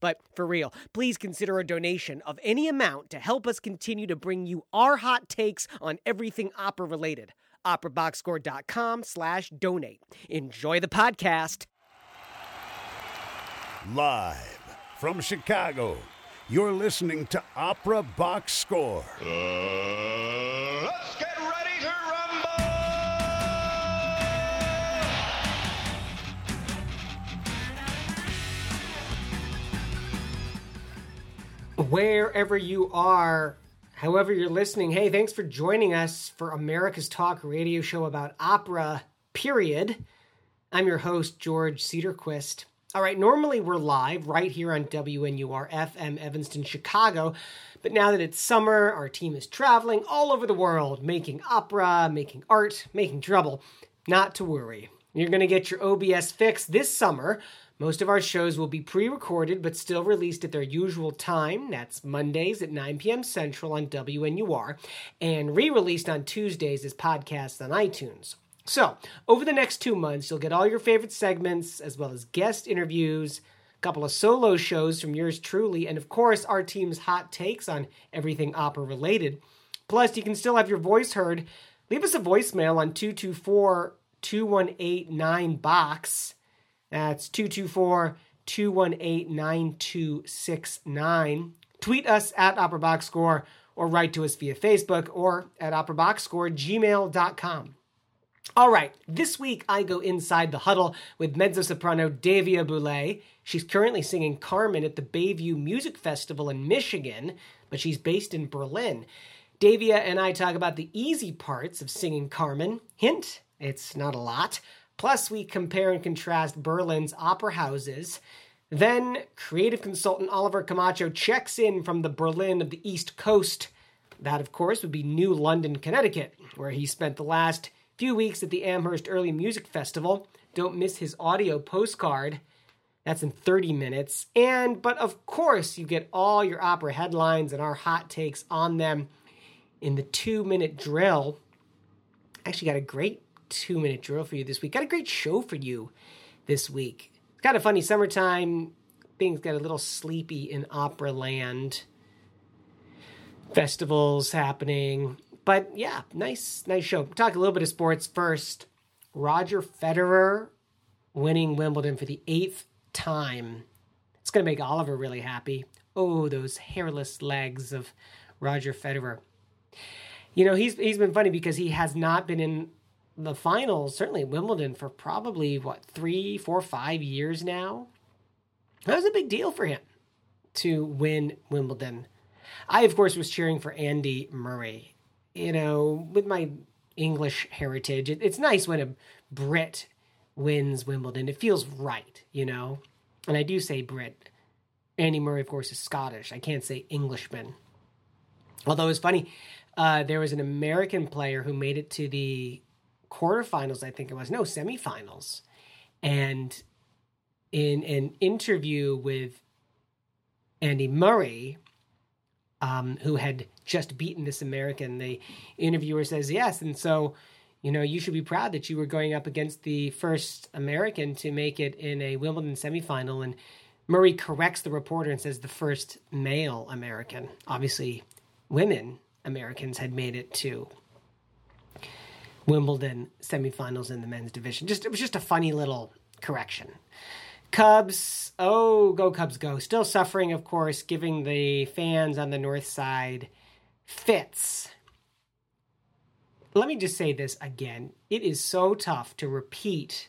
But for real, please consider a donation of any amount to help us continue to bring you our hot takes on everything opera related. OperaBoxScore.com slash donate. Enjoy the podcast. Live from Chicago, you're listening to Opera Box Score. Uh, Wherever you are, however you're listening, hey, thanks for joining us for America's Talk radio show about opera, period. I'm your host, George Cedarquist. All right, normally we're live right here on WNUR FM Evanston, Chicago. But now that it's summer, our team is traveling all over the world, making opera, making art, making trouble. Not to worry. You're going to get your OBS fix this summer. Most of our shows will be pre recorded but still released at their usual time. That's Mondays at 9 p.m. Central on WNUR, and re released on Tuesdays as podcasts on iTunes. So, over the next two months, you'll get all your favorite segments, as well as guest interviews, a couple of solo shows from yours truly, and of course, our team's hot takes on everything opera related. Plus, you can still have your voice heard. Leave us a voicemail on 224 2189 box. That's 224 218 9269. Tweet us at Opera Box Score or write to us via Facebook or at operaboxscore gmail.com. All right, this week I go inside the huddle with mezzo soprano Davia Boulay. She's currently singing Carmen at the Bayview Music Festival in Michigan, but she's based in Berlin. Davia and I talk about the easy parts of singing Carmen. Hint, it's not a lot. Plus, we compare and contrast Berlin's opera houses. Then, creative consultant Oliver Camacho checks in from the Berlin of the East Coast. That, of course, would be New London, Connecticut, where he spent the last few weeks at the Amherst Early Music Festival. Don't miss his audio postcard. That's in 30 minutes. And, but of course, you get all your opera headlines and our hot takes on them in the two minute drill. Actually, got a great two minute drill for you this week. Got a great show for you this week. It's kind of funny. Summertime, things get a little sleepy in opera land. Festivals happening. But yeah, nice, nice show. Talk a little bit of sports first. Roger Federer winning Wimbledon for the eighth time. It's going to make Oliver really happy. Oh, those hairless legs of Roger Federer. You know, he's he's been funny because he has not been in the finals, certainly Wimbledon, for probably what three, four, five years now. That was a big deal for him to win Wimbledon. I, of course, was cheering for Andy Murray. You know, with my English heritage, it, it's nice when a Brit wins Wimbledon. It feels right, you know. And I do say Brit. Andy Murray, of course, is Scottish. I can't say Englishman. Although it's funny, uh, there was an American player who made it to the quarterfinals, I think it was, no, semifinals. And in an interview with Andy Murray, um, who had just beaten this American, the interviewer says, Yes. And so, you know, you should be proud that you were going up against the first American to make it in a Wimbledon semifinal. And Murray corrects the reporter and says the first male American. Obviously, women Americans had made it to Wimbledon semifinals in the men's division. Just it was just a funny little correction. Cubs, oh, go Cubs, go! Still suffering, of course, giving the fans on the north side fits. Let me just say this again: it is so tough to repeat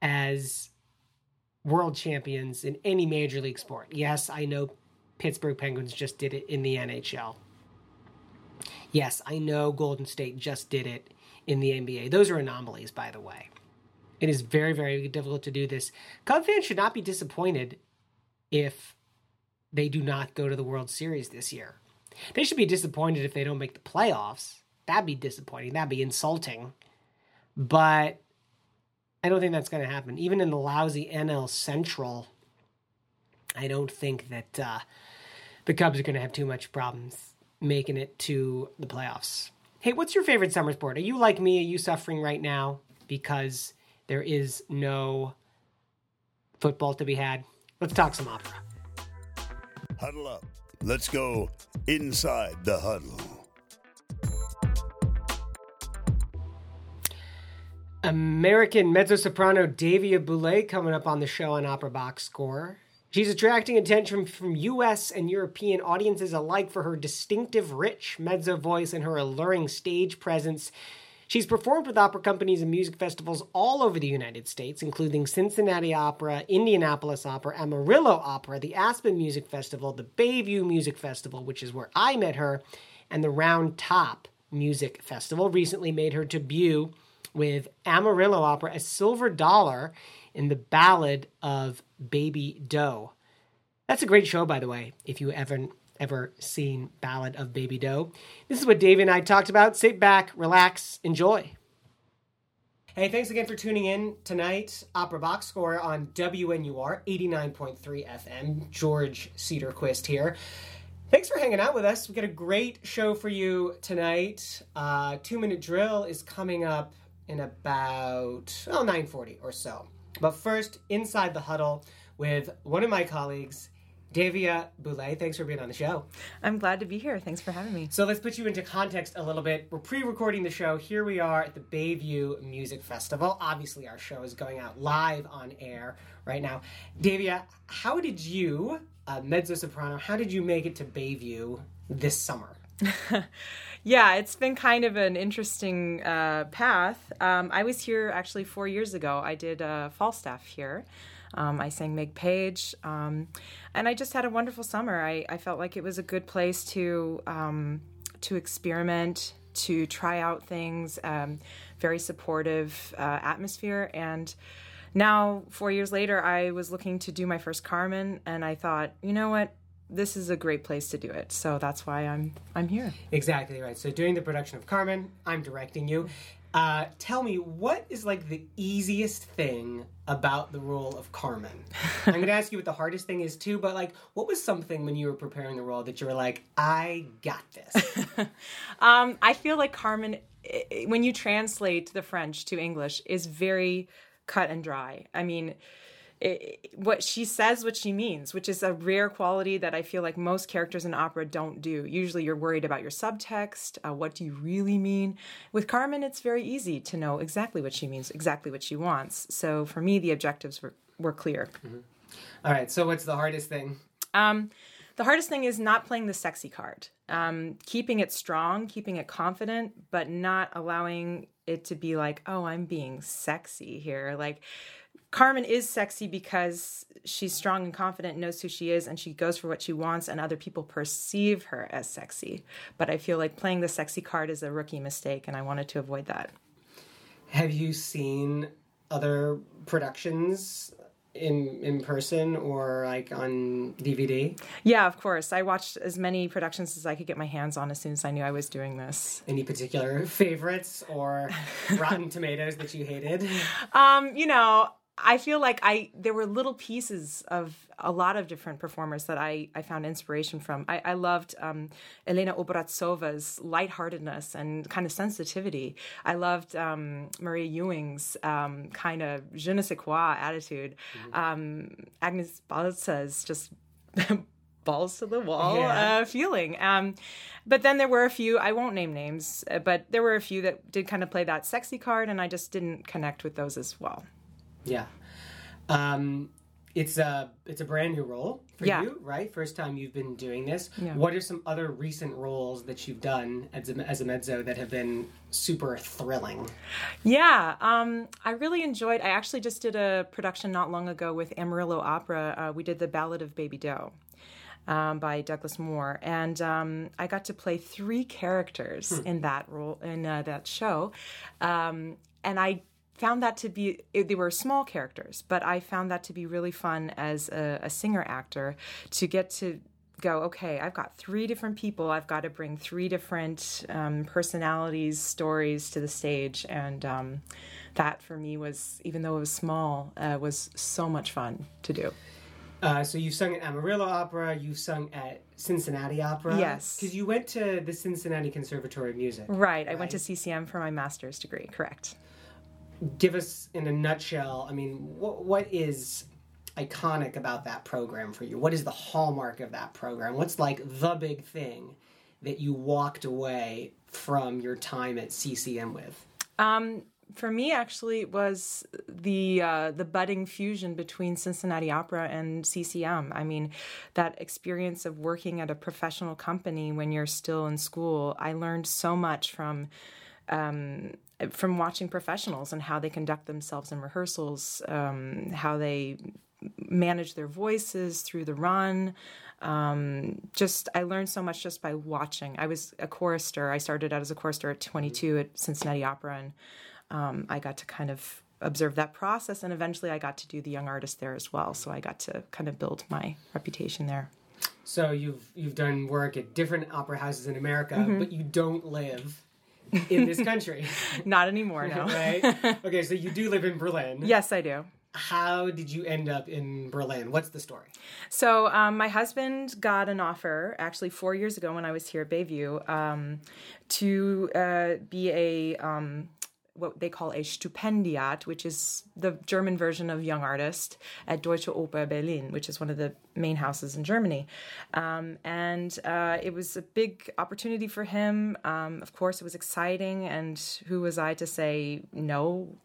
as world champions in any major league sport. Yes, I know Pittsburgh Penguins just did it in the NHL. Yes, I know Golden State just did it in the NBA. Those are anomalies, by the way. It is very, very difficult to do this. Cub fans should not be disappointed if they do not go to the World Series this year. They should be disappointed if they don't make the playoffs. That'd be disappointing. That'd be insulting. But I don't think that's going to happen. Even in the lousy NL Central, I don't think that uh, the Cubs are going to have too much problems making it to the playoffs. Hey, what's your favorite summer sport? Are you like me? Are you suffering right now because there is no football to be had? Let's talk some opera. Huddle up. Let's go inside the huddle. American mezzo soprano Davia Boulay coming up on the show on Opera Box Score. She's attracting attention from US and European audiences alike for her distinctive, rich mezzo voice and her alluring stage presence. She's performed with opera companies and music festivals all over the United States, including Cincinnati Opera, Indianapolis Opera, Amarillo Opera, the Aspen Music Festival, the Bayview Music Festival, which is where I met her, and the Round Top Music Festival. Recently made her debut with Amarillo Opera, a silver dollar in the Ballad of Baby Doe. That's a great show, by the way, if you haven't ever seen Ballad of Baby Doe. This is what Dave and I talked about. Sit back, relax, enjoy. Hey, thanks again for tuning in tonight. Opera Box Score on WNUR 89.3 FM. George Cedarquist here. Thanks for hanging out with us. We got a great show for you tonight. Uh, two minute drill is coming up in about oh 9:40 or so. But first, inside the huddle with one of my colleagues, Davia Boulay, Thanks for being on the show. I'm glad to be here. Thanks for having me. So let's put you into context a little bit. We're pre-recording the show. Here we are at the Bayview Music Festival. Obviously, our show is going out live on air right now. Davia, how did you, uh, mezzo soprano, how did you make it to Bayview this summer? yeah, it's been kind of an interesting uh, path. Um, I was here actually four years ago. I did uh, Falstaff here. Um, I sang Meg Page, um, and I just had a wonderful summer. I, I, felt like it was a good place to um, to experiment, to try out things. Um, very supportive uh, atmosphere, and now four years later, I was looking to do my first Carmen, and I thought, you know what, this is a great place to do it. So that's why I'm I'm here. Exactly right. So doing the production of Carmen, I'm directing you. Uh, tell me what is like the easiest thing about the role of Carmen? I'm going to ask you what the hardest thing is too, but like, what was something when you were preparing the role that you were like, I got this? um, I feel like Carmen, when you translate the French to English, is very cut and dry. I mean, it, what she says what she means which is a rare quality that i feel like most characters in opera don't do. Usually you're worried about your subtext uh, what do you really mean? With carmen it's very easy to know exactly what she means exactly what she wants. So for me the objectives were, were clear. Mm-hmm. All right so what's the hardest thing? Um, the hardest thing is not playing the sexy card. Um, keeping it strong keeping it confident but not allowing it to be like oh i'm being sexy here. Like Carmen is sexy because she's strong and confident, knows who she is, and she goes for what she wants, and other people perceive her as sexy. But I feel like playing the sexy card is a rookie mistake, and I wanted to avoid that. Have you seen other productions in in person or like on DVD? Yeah, of course. I watched as many productions as I could get my hands on as soon as I knew I was doing this. Any particular favorites or Rotten Tomatoes that you hated? Um, you know, I feel like I there were little pieces of a lot of different performers that I, I found inspiration from. I, I loved um, Elena Obraztsova's lightheartedness and kind of sensitivity. I loved um, Maria Ewing's um, kind of je ne sais quoi attitude. Mm-hmm. Um, Agnes Baltsa's just balls to the wall yeah. uh, feeling. Um, but then there were a few, I won't name names, uh, but there were a few that did kind of play that sexy card, and I just didn't connect with those as well. Yeah. Um, it's a it's a brand new role for yeah. you, right? First time you've been doing this. Yeah. What are some other recent roles that you've done as a, as a mezzo that have been super thrilling? Yeah, um, I really enjoyed. I actually just did a production not long ago with Amarillo Opera. Uh, we did the Ballad of Baby Doe. Um, by Douglas Moore, and um, I got to play three characters hmm. in that role in uh, that show, um, and I found that to be they were small characters but i found that to be really fun as a, a singer actor to get to go, okay, I've got three different people. I've got to bring three different um, personalities, stories to the stage. And um, that for me was, even though it was small, uh, was so much fun to do. Uh, so you've sung at Amarillo Opera, you've sung at Cincinnati Opera. Yes. Because you went to the Cincinnati Conservatory of Music. Right. I went to CCM for my master's degree, correct. Give us, in a nutshell, I mean, what, what is iconic about that program for you? What is the hallmark of that program? What's like the big thing that you walked away from your time at CCM with? Um, for me, actually, it was the uh, the budding fusion between Cincinnati Opera and CCM. I mean, that experience of working at a professional company when you're still in school, I learned so much from. Um, from watching professionals and how they conduct themselves in rehearsals, um, how they manage their voices through the run. Um, just I learned so much just by watching. I was a chorister. I started out as a chorister at 22 at Cincinnati Opera, and um, I got to kind of observe that process. And eventually, I got to do the young artist there as well. So I got to kind of build my reputation there. So you've you've done work at different opera houses in America, Mm-hmm. but you don't live in this country, Not anymore, no. right? Okay, so you do live in Berlin. yes, I do. How did you end up in Berlin? What's the story? So um, my husband got an offer actually four years ago when I was here at Bayview um, to uh, be a um, what they call a Stipendiat, which is the German version of young artist at Deutsche Oper Berlin, which is one of the main houses in Germany. Um, and uh, it was a big opportunity for him. Um, of course, it was exciting, and who was I to say no?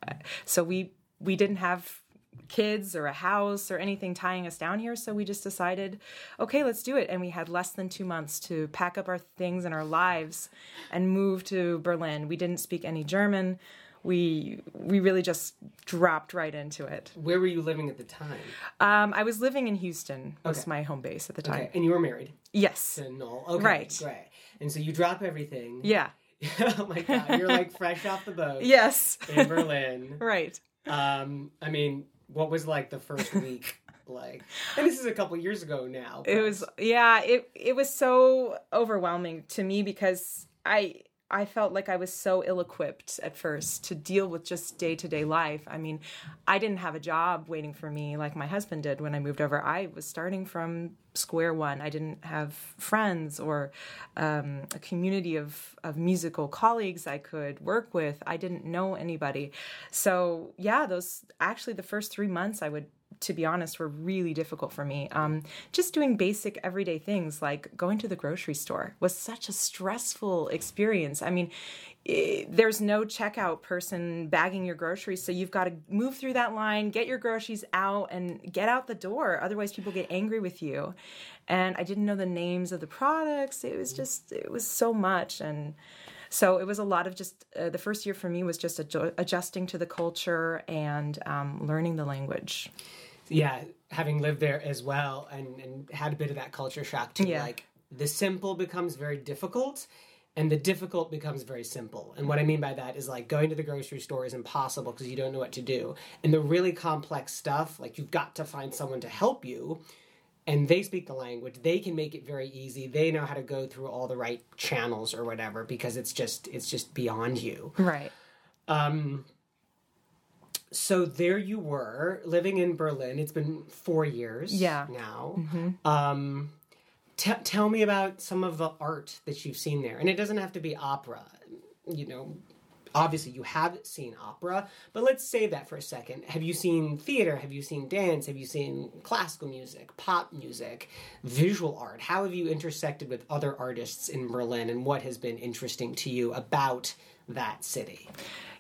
So we we didn't have kids or a house or anything tying us down here. So we just decided, okay, let's do it. And we had less than two months to pack up our things and our lives and move to Berlin. We didn't speak any German. We we really just dropped right into it. Where were you living at the time? Um, I was living in Houston. Was Okay. my home base at the time. Okay, and you were married Yes. to Noel. Okay, Right. great. And so you drop everything. Yeah. oh my god, you're like fresh off the boat Yes. in Berlin. right. Um, I mean, what was like the first week like? And this is a couple years ago now. it was yeah it it was so overwhelming to me because i i felt like i was so ill-equipped at first to deal with just day-to-day life. I mean i didn't have a job waiting for me like my husband did when i moved over. I was starting from square one. I didn't have friends or um, a community of, of musical colleagues i could work with. I didn't know anybody. So yeah those actually the first three months i would to be honest, were really difficult for me. Um, just doing basic everyday things like going to the grocery store was such a stressful experience. I mean, there's no checkout person bagging your groceries, so you've got to move through that line, get your groceries out, and get out the door. Otherwise, people get angry with you. And I didn't know the names of the products. It was just, it was so much. And so it was a lot of just uh, the first year for me was just adju- adjusting to the culture and um, learning the language. Yeah, having lived there as well and, and had a bit of that culture shock too. Yeah. Like the simple becomes very difficult and the difficult becomes very simple. And what I mean by that is like going to the grocery store is impossible because you don't know what to do. And the really complex stuff, like you've got to find someone to help you and they speak the language. They can make it very easy. They know how to go through all the right channels or whatever because it's just it's just beyond you. Right. Um, so there you were living in Berlin. It's been four years Yeah. Mm-hmm. now. Um, t- tell me about some of the art that you've seen there. And it doesn't have to be opera. You know, obviously you have seen opera, but let's save that for a second. Have you seen theater? Have you seen dance? Have you seen classical music, pop music, visual art? How have you intersected with other artists in Berlin and what has been interesting to you about that city?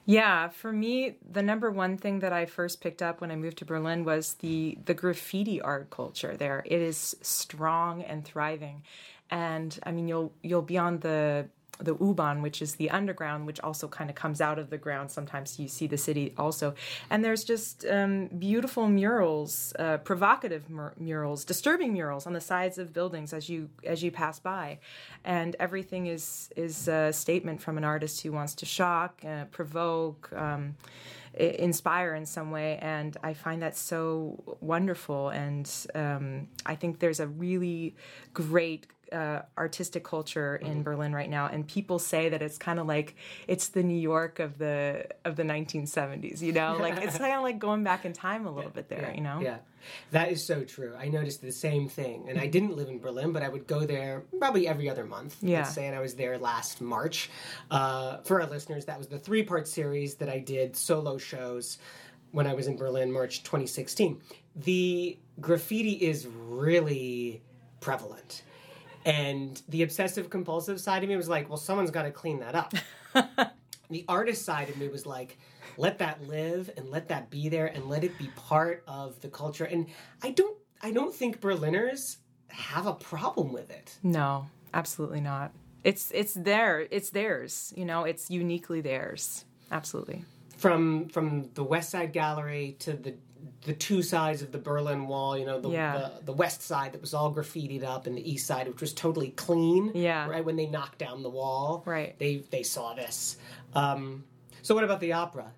Yeah, for me, the number one thing that I first picked up when I moved to Berlin was the the graffiti art culture there. It is strong and thriving, and I mean, you'll you'll be on the the U-Bahn, which is the underground, which also kind of comes out of the ground. Sometimes you see the city also, and there's just um, beautiful murals, uh, provocative mur- murals, disturbing murals on the sides of buildings as you as you pass by, and everything is is a statement from an artist who wants to shock, uh, provoke. Um, inspire in some way and i find that so wonderful and um, i think there's a really great uh, artistic culture in Berlin right now, and people say that it's kind of like it's the New York of the of the 1970s. You know, like it's kind of like going back in time a little bit there. You know, Yeah, that is so true. I noticed the same thing, and I didn't live in Berlin, but I would go there probably every other month. Yeah. let's say, and I was there last March. Uh, for our listeners, that was the three part series that I did solo shows when I was in Berlin, March 2016. The graffiti is really prevalent. And the obsessive compulsive side of me was like, well, someone's got to clean that up the artist side of me was like let that live and let that be there and let it be part of the culture and i don't i don't think berliners have a problem with it no, absolutely not. It's it's there. It's theirs. You know, it's uniquely theirs. Absolutely. from from the west side gallery to the the two sides of the berlin wall you know the, Yeah. the the west side that was all graffitied up and the east side which was totally clean Yeah. right when they knocked down the wall Right. they they saw this um so what about the opera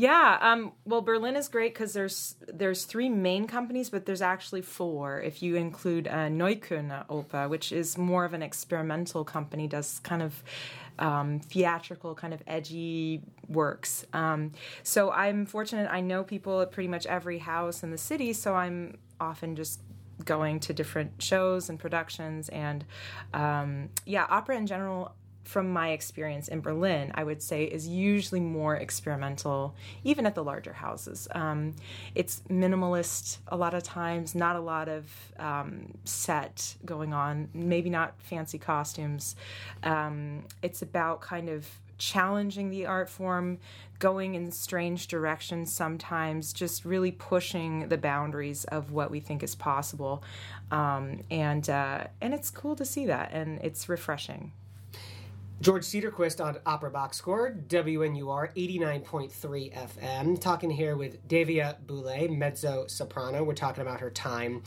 Yeah, um, well, Berlin is great because there's there's three main companies, but there's actually four if you include uh, Neukölln Oper, which is more of an experimental company, does kind of um, theatrical, kind of edgy works. Um, so I'm fortunate; I know people at pretty much every house in the city, so I'm often just going to different shows and productions and um, yeah opera in general from my experience in Berlin, I would say is usually more experimental, even at the larger houses. Um, it's minimalist a lot of times, not a lot of um, set going on, maybe not fancy costumes. Um, it's about kind of challenging the art form, going in strange directions sometimes, just really pushing the boundaries of what we think is possible. Um, and uh, and it's cool to see that, and it's refreshing. George Cedarquist on Opera Box Score, WNUR 89.3 FM. Talking here with Davia Boulay, mezzo soprano. We're talking about her time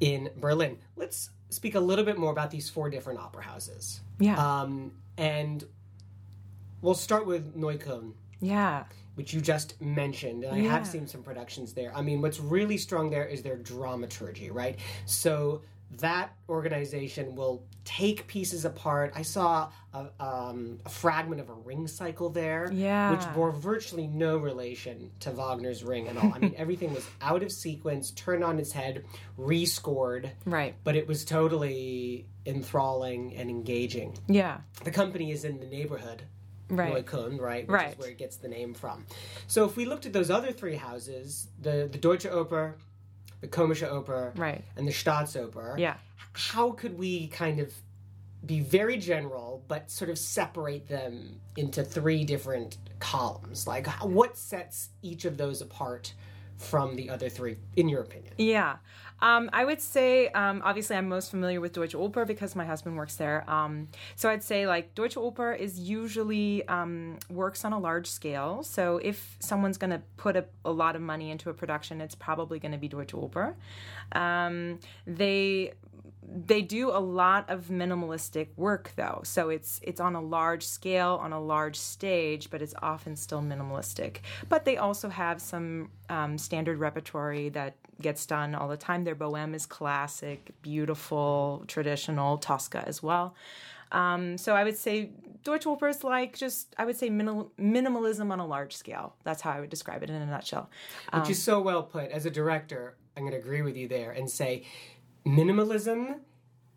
in Berlin. Let's speak a little bit more about these four different opera houses. Yeah. Um, and we'll start with Neukölln, Yeah. which you just mentioned. And I Yeah. have seen some productions there. I mean, what's really strong there is their dramaturgy, right? So that organization will take pieces apart. I saw a, um, a fragment of a ring cycle there, Yeah. which bore virtually no relation to Wagner's Ring at all. I mean, everything was out of sequence, turned on its head, rescored, Right. but it was totally enthralling and engaging. Yeah. The company is in the neighborhood Right. Neukölln, right? Which Right. is where it gets the name from. So if we looked at those other three houses, the the Deutsche Oper, the Komische Oper, Right. and the Staatsoper, Yeah. how could we kind of be very general but sort of separate them into three different columns? Like what sets each of those apart from the other three in your opinion? Yeah. Um, I would say, um, obviously, I'm most familiar with Deutsche Oper because my husband works there. Um, so I'd say, like, Deutsche Oper is usually um, works on a large scale. So if someone's going to put a, a lot of money into a production, it's probably going to be Deutsche Oper. Um, they they do a lot of minimalistic work though so it's it's on a large scale on a large stage but it's often still minimalistic but they also have some um, standard repertory that gets done all the time their bohème is classic beautiful traditional tosca as well um, so i would say deutsche oper is like just i would say minimal, minimalism on a large scale that's how i would describe it in a nutshell Which is so well put. As a director, I'm going to agree with you there and say minimalism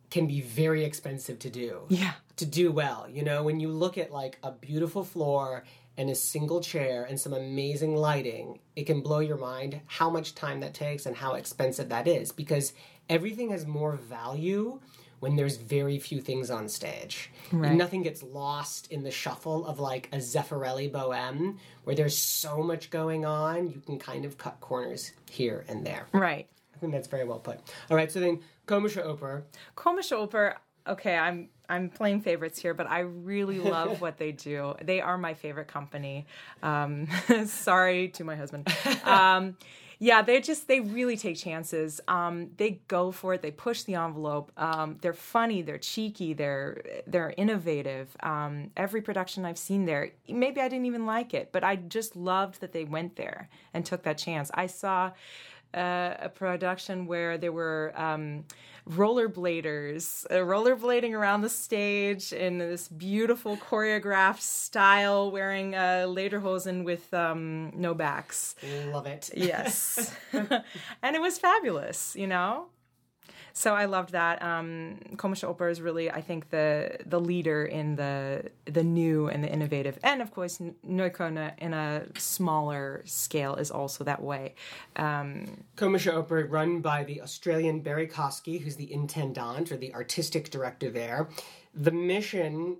can be very expensive to do. Yeah. To do well. You know, when you look at like a beautiful floor and a single chair and some amazing lighting, it can blow your mind how much time that takes and how expensive that is because everything has more value when there's very few things on stage. Right. Nothing gets lost in the shuffle of like a Zeffirelli Bohème where there's so much going on, you can kind of cut corners here and there. right I think that's very well put. All right, so then Komische Oper. Komische Oper. Okay, I'm I'm playing favorites here, but I really love what they do. They are my favorite company. Um, sorry to my husband. Um, yeah, they just they really take chances. Um, they go for it. They push the envelope. Um, they're funny. They're cheeky. They're they're innovative. Um, every production I've seen there, maybe I didn't even like it, but I just loved that they went there and took that chance. I saw uh, a production where there were um, rollerbladers uh, rollerblading around the stage in this beautiful choreographed style, wearing uh, lederhosen with um, no backs. Love it. Yes, and it was fabulous. You know. So I loved that. Um, Komische Oper is really, I think, the the leader in the the new and the innovative, and of course, Neukölln in a smaller scale is also that way. Um, Komische Oper, run by the Australian Barrie Kosky, who's the intendant or the artistic director there. The mission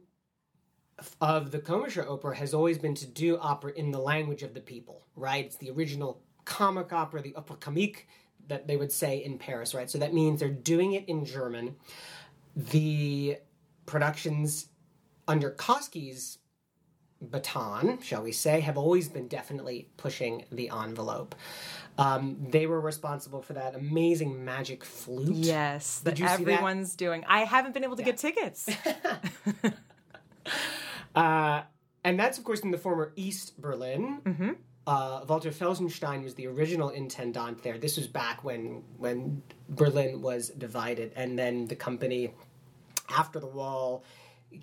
of the Komische Oper has always been to do opera in the language of the people, right? It's the original comic opera, the opera comique that they would say in Paris, right? So that means they're doing it in German. The productions under Kosky's baton, shall we say, have always been definitely pushing the envelope. Um, they were responsible for that amazing magic flute. yes, that see that? everyone's doing. I haven't been able to get tickets. Uh, and that's, of course, in the former East Berlin. Mm-hmm. Uh, Walter Felsenstein was the original intendant there. This was back when when Berlin was divided, and then the company, after the wall,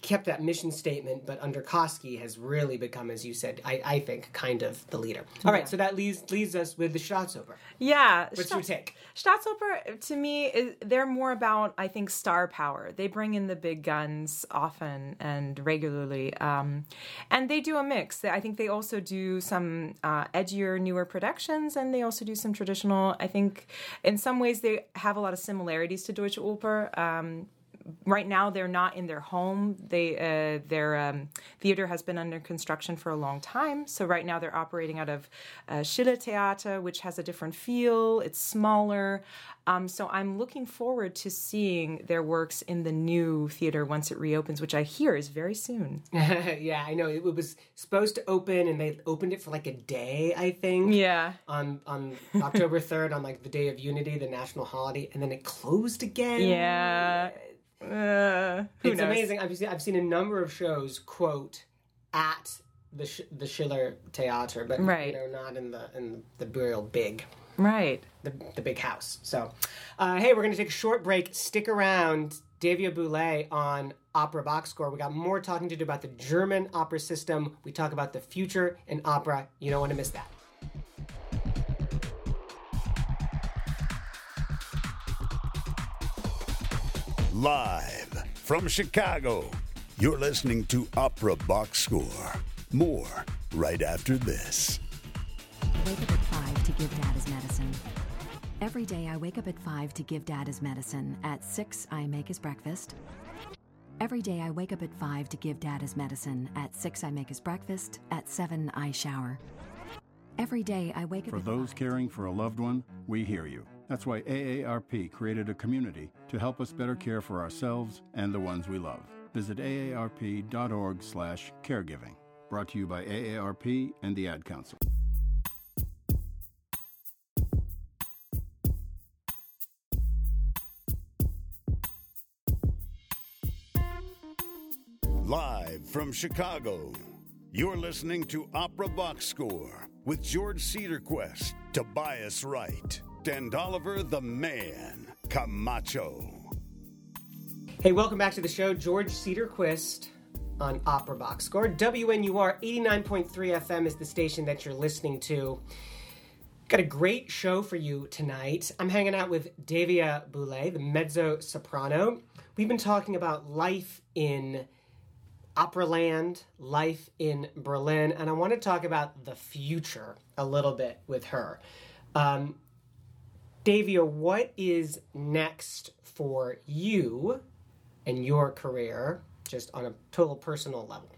kept that mission statement. But under Kosky, has really become, as you said, I, I think, kind of the leader. All right, so that leads leads us with the Staatsoper. Yeah, What's your take? Staatsoper to me is they're more about I think star power. They bring in the big guns often and regularly, um, and they do a mix. I think they also do some uh, edgier, newer productions, and they also do some traditional. I think in some ways they have a lot of similarities to Deutsche Oper. Um, right now they're not in their home. They uh, their um, theater has been under construction for a long time. So right now they're operating out of uh, Schiller Theater, which has a different feel. It's smaller. Um, so I'm looking forward to seeing their works in the new theater once it reopens, which I hear is very soon. yeah, I know it was supposed to open, and they opened it for like a day, I think. Yeah. On on October third, on like the day of Unity, the national holiday, and then it closed again. Yeah. Uh, who it's knows? amazing. I've seen, I've seen a number of shows quote at the Sch- the Schiller Theater, but Right. you know not in the in the real big Right. the, the big house. So, uh, hey, we're going to take a short break. Stick around. Davia Boulay on Opera Box Score. We got more talking to do about the German opera system. We talk about the future in opera. You don't want to miss that. Live from Chicago, you're listening to Opera Box Score. More right after this. Wake up at 5 to give Dad his medicine. Every day I wake up at 5 to give Dad his medicine. At 6, I make his breakfast. Every day I wake up at 5 to give Dad his medicine. At 6, I make his breakfast. At 7, I shower. Every day I wake up For at those caring for a loved one, we hear you. That's why AARP created a community to help us better care for ourselves and the ones we love. Visit aarp.org/caregiving. Brought to you by AARP and the Ad Council. Live from Chicago, you're listening to Opera Box Score with George Cedarquist, Tobias Wright, and Oliver the Man Camacho. Hey, welcome back to the show. George Cedarquist on Opera Box Score. WNUR 89.3 FM is the station that you're listening to. Got a great show for you tonight. I'm hanging out with Davia Boulay, the mezzo soprano. We've been talking about life in Operaland, life in Berlin, and I want to talk about the future a little bit with her. Um, Davia, what is next for you and your career, just on a total personal level?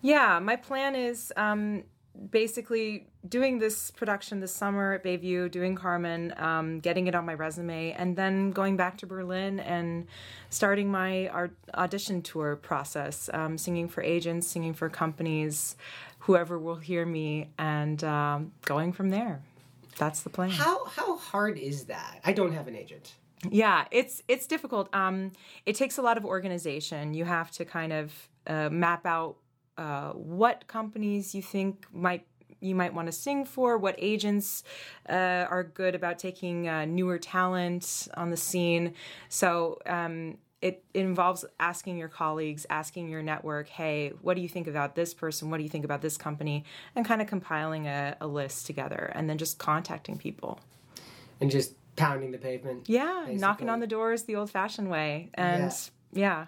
Yeah, my plan is um, basically doing this production this summer at Bayview, doing Carmen, um, getting it on my resume, and then going back to Berlin and starting my art audition tour process, um, singing for agents, singing for companies, whoever will hear me, and um, going from there. That's the plan. How how hard is that? I don't have an agent. Yeah, it's it's difficult. Um, it takes a lot of organization. You have to kind of uh, map out uh, what companies you think might you might want to sing for, what agents uh, are good about taking uh, newer talent on the scene. So um, it, involves asking your colleagues, asking your network, hey, what do you think about this person? What do you think about this company? And kind of compiling a, a list together and then just contacting people. And just pounding the pavement. Yeah, basically. knocking on the doors the old fashioned way. And yeah.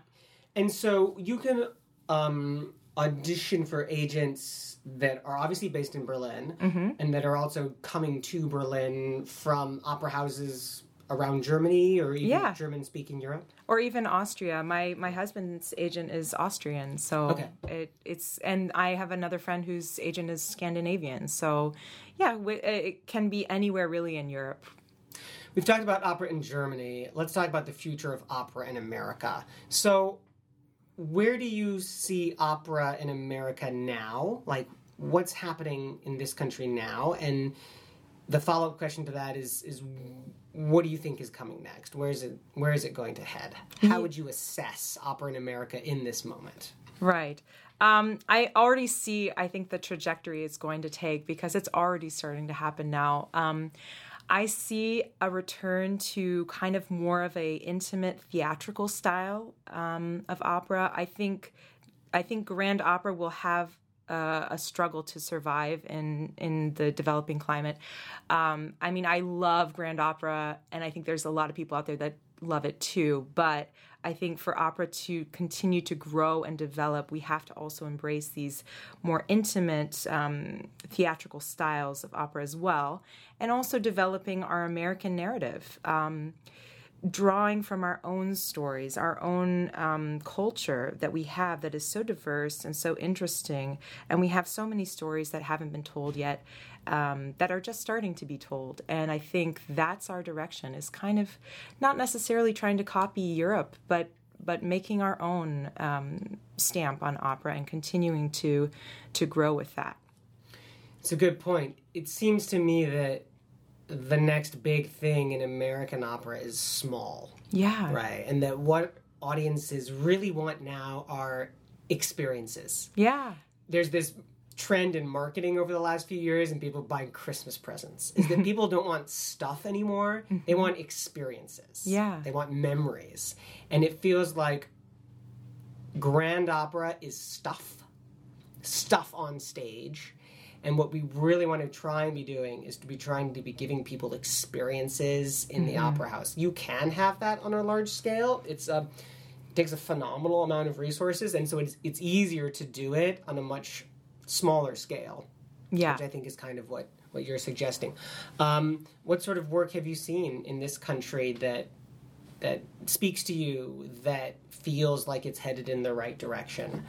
And so you can um, audition for agents that are obviously based in Berlin Mm-hmm. and that are also coming to Berlin from opera houses around Germany or even Yeah. German speaking Europe. or even Austria. My my husband's agent is Austrian, so Okay. it, it's and I have another friend whose agent is Scandinavian. So yeah, it can be anywhere really in Europe. We've talked about opera in Germany. Let's talk about the future of opera in America. So, where do you see opera in America now? Like, what's happening in this country now? And the follow up question to that is is what do you think is coming next? Where is it where is it going to head? How would you assess opera in America in this moment? Right. Um, I already see, I think, the trajectory it's going to take because it's already starting to happen now. Um, I see a return to kind of more of a intimate theatrical style um, of opera. I think, I think grand opera will have uh, a struggle to survive in in the developing climate. Um, I mean, I love grand opera, and I think there's a lot of people out there that love it too. But I think for opera to continue to grow and develop, we have to also embrace these more intimate um, theatrical styles of opera as well, and also developing our American narrative. Um, drawing from our own stories, our own um, culture that we have that is so diverse and so interesting. And we have so many stories that haven't been told yet um, that are just starting to be told. And I think that's our direction is kind of not necessarily trying to copy Europe, but but making our own um, stamp on opera and continuing to to grow with that. It's a good point. It seems to me that the next big thing in American opera is small. Yeah. Right. And that what audiences really want now are experiences. Yeah. There's this trend in marketing over the last few years and people buying Christmas presents is that people don't want stuff anymore. They mm-hmm. want experiences. Yeah. They want memories. And it feels like grand opera is stuff. Stuff on stage. And what we really want to try and be doing is to be trying to be giving people experiences in the opera house. You can have that on a large scale. It's a it takes a phenomenal amount of resources, and so it's it's easier to do it on a much smaller scale, Yeah. which I think is kind of what what you're suggesting. Um, what sort of work have you seen in this country that that speaks to you that feels like it's headed in the right direction?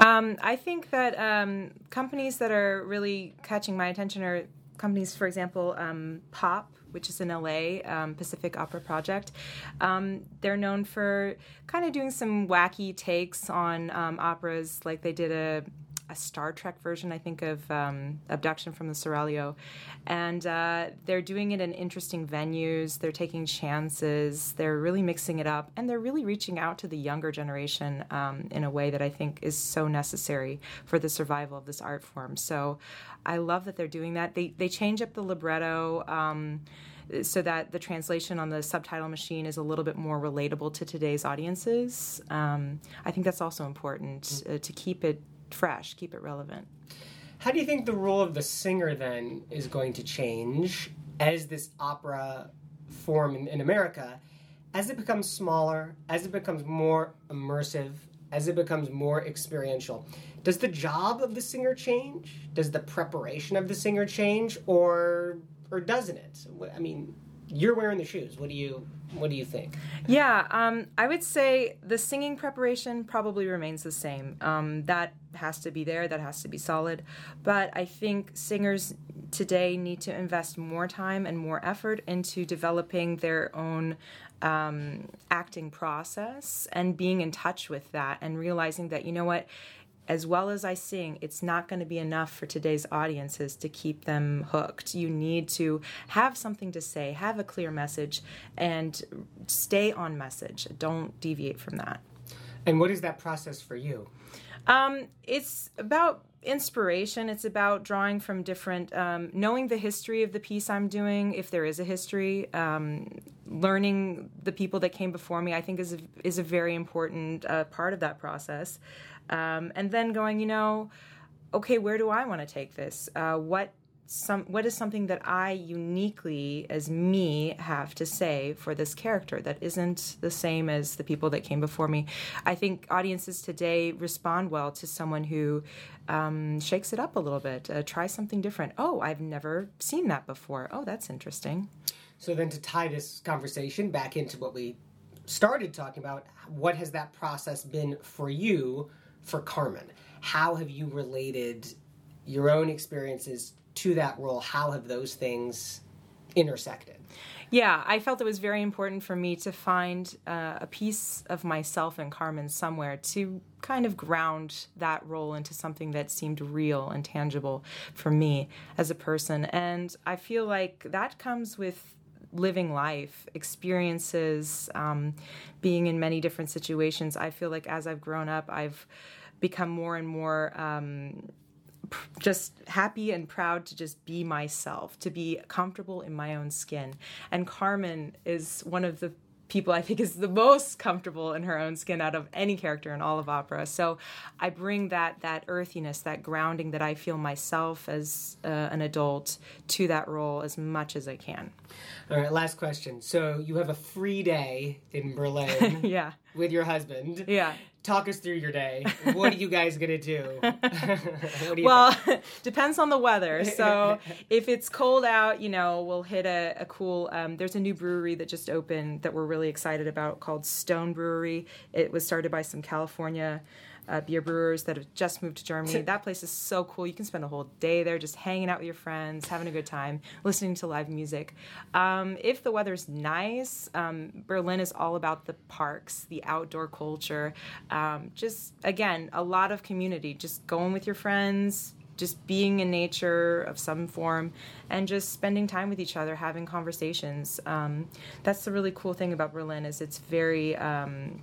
Um, I think that um, companies that are really catching my attention are companies, for example, um, Pop, which is in LA, um, Pacific Opera Project. Um, they're known for kind of doing some wacky takes on um, operas, like they did a a Star Trek version, I think, of um, Abduction from the Seraglio. And uh, they're doing it in interesting venues. They're taking chances. They're really mixing it up. And they're really reaching out to the younger generation um, in a way that I think is so necessary for the survival of this art form. So I love that they're doing that. They, they change up the libretto. Um, so that the translation on the subtitle machine is a little bit more relatable to today's audiences. Um, I think that's also important uh, to keep it fresh, keep it relevant. How do you think the role of the singer then is going to change as this opera form in, in America, as it becomes smaller, as it becomes more immersive, as it becomes more experiential? Does the job of the singer change? Does the preparation of the singer change, or or doesn't it? I mean, you're wearing the shoes. What do you What do you think? Yeah, um, I would say the singing preparation probably remains the same. Um, that has to be there, that has to be solid. But I think singers today need to invest more time and more effort into developing their own um, acting process and being in touch with that and realizing that, you know what, as well as I sing, it's not going to be enough for today's audiences to keep them hooked. You need to have something to say, have a clear message, and stay on message. Don't deviate from that. And what is that process for you? Um, it's about inspiration. It's about drawing from different, um, knowing the history of the piece I'm doing, if there is a history. Um, learning the people that came before me, I think, is a, is a very important uh, part of that process. Um, and then going, you know, okay, where do I want to take this? Uh, what some what is something that I uniquely as me have to say for this character that isn't the same as the people that came before me. I think audiences today respond well to someone who um, shakes it up a little bit, uh, try something different. Oh, I've never seen that before. Oh, that's interesting. So then to tie this conversation back into what we started talking about, what has that process been for you for Carmen? How have you related your own experiences to that role? How have those things intersected? Yeah, I felt it was very important for me to find uh, a piece of myself and Carmen somewhere to kind of ground that role into something that seemed real and tangible for me as a person. And I feel like that comes with living life, experiences, um, being in many different situations. I feel like as I've grown up, I've become more and more um, just happy and proud to just be myself, to be comfortable in my own skin. And Carmen is one of the people I think is the most comfortable in her own skin out of any character in all of opera. So I bring that that earthiness, that grounding that I feel myself as uh, an adult to that role as much as I can. All right, last question. So you have a free day in Berlin yeah. with your husband. Yeah. Talk us through your day. What are you guys gonna do? What do Well, depends on the weather. So if it's cold out, you know, we'll hit a, a cool. Um, there's a new brewery that just opened that we're really excited about called Stone Brewery. It was started by some California. Uh, beer brewers that have just moved to Germany. That place is so cool. You can spend a whole day there just hanging out with your friends, having a good time, listening to live music. Um, if the weather's nice, um, Berlin is all about the parks, the outdoor culture. Um, just, again, a lot of community. Just going with your friends, just being in nature of some form and just spending time with each other having conversations um, that's the really cool thing about berlin is it's very um,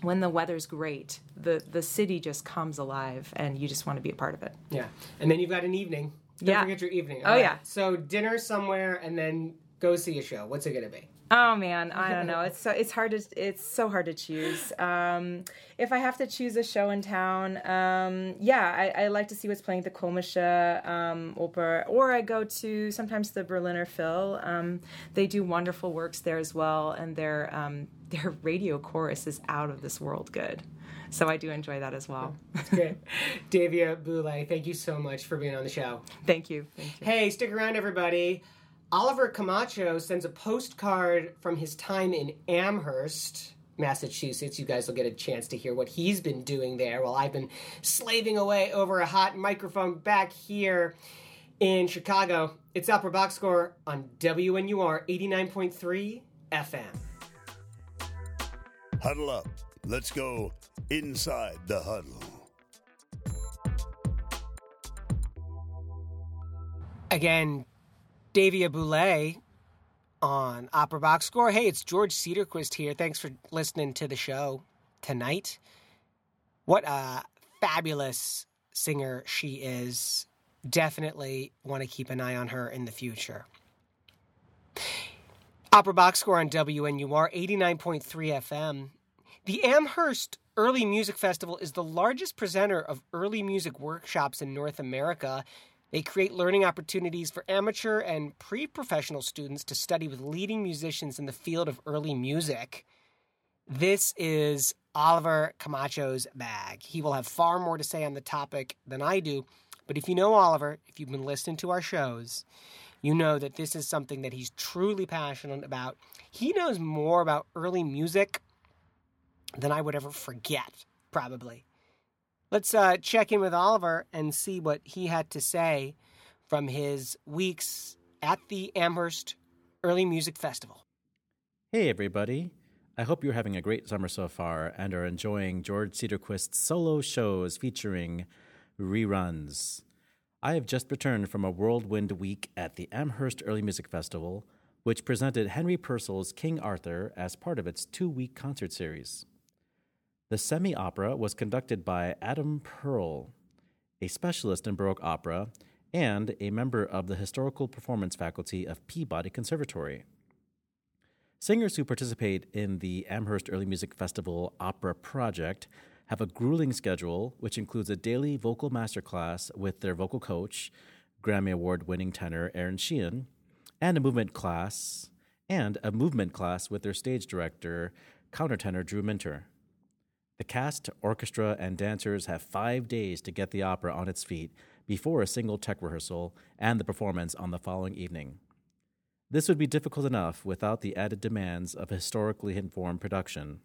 when the weather's great the, the city just comes alive and you just want to be a part of it Yeah, and then you've got an evening. Don't Yeah. forget your evening. Oh, All yeah. So dinner somewhere, and then go see a show. What's it gonna be? Oh man, I don't know. It's so it's hard to it's so hard to choose. Um, if I have to choose a show in town, um, yeah, I, I like to see what's playing at the Komische um, Oper, or I go to sometimes the Berliner Phil. Um, they do wonderful works there as well, and their um, their radio chorus is out of this world good. So I do enjoy that as well. Great. Davia Boulay, thank you so much for being on the show. Thank you. Thank you. Hey, stick around, everybody. Oliver Camacho sends a postcard from his time in Amherst, Massachusetts. You guys will get a chance to hear what he's been doing there while I've been slaving away over a hot microphone back here in Chicago. It's Opera Box Score on WNUR 89.3 FM. Huddle up. Let's go inside the huddle. Again, Davia Boulay on Opera Box Score. Hey, it's George Cedarquist here. Thanks for listening to the show tonight. What a fabulous singer she is. Definitely want to keep an eye on her in the future. Opera Box Score on WNUR 89.3 FM. The Amherst Early Music Festival is the largest presenter of early music workshops in North America. They create learning opportunities for amateur and pre professional students to study with leading musicians in the field of early music. This is Oliver Camacho's bag. He will have far more to say on the topic than I do, but if you know Oliver, if you've been listening to our shows, you know that this is something that he's truly passionate about. He knows more about early music than I would ever forget, probably. Let's uh, check in with Oliver and see what he had to say from his weeks at the Amherst Early Music Festival. Hey, everybody. I hope you're having a great summer so far and are enjoying George Cedarquist's solo shows featuring reruns. I have just returned from a whirlwind week at the Amherst Early Music Festival, which presented Henry Purcell's King Arthur as part of its two week concert series. The semi opera was conducted by Adam Pearl, a specialist in Baroque opera and a member of the Historical Performance faculty of Peabody Conservatory. Singers who participate in the Amherst Early Music Festival Opera Project have a grueling schedule, which includes a daily vocal masterclass with their vocal coach, Grammy Award winning tenor Aaron Sheehan, and a movement class, and a movement class with their stage director, countertenor Drew Minter. The cast, orchestra, and dancers have five days to get the opera on its feet before a single tech rehearsal and the performance on the following evening. This would be difficult enough without the added demands of historically informed production.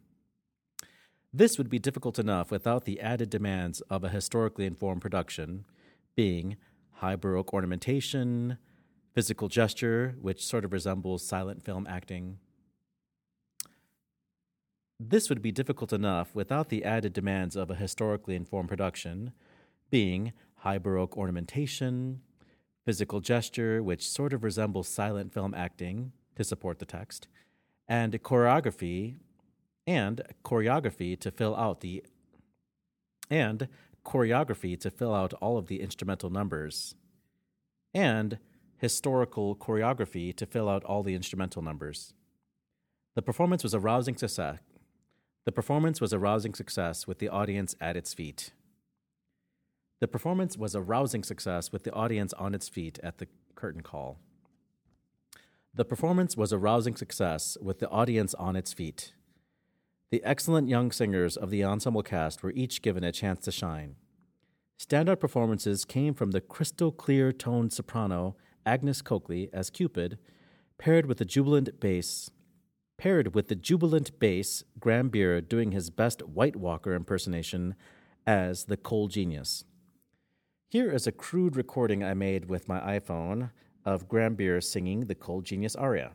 This would be difficult enough without the added demands of a historically informed production, being high Baroque ornamentation, physical gesture, which sort of resembles silent film acting. This would be difficult enough without the added demands of a historically informed production, being high Baroque ornamentation, physical gesture, which sort of resembles silent film acting to support the text, and choreography, and choreography to fill out the and choreography to fill out all of the instrumental numbers, and historical choreography to fill out all the instrumental numbers. The performance was a rousing success. The performance was a rousing success with the audience at its feet. The performance was a rousing success with the audience on its feet at the curtain call. The performance was a rousing success with the audience on its feet. The excellent young singers of the ensemble cast were each given a chance to shine. Standout performances came from the crystal clear toned soprano Agnes Coakley as Cupid, paired with the jubilant bass, paired with the jubilant bass Graham Beer doing his best White Walker impersonation as the cold genius. Here is a crude recording I made with my iPhone of Graham Beer singing the Cold Genius aria.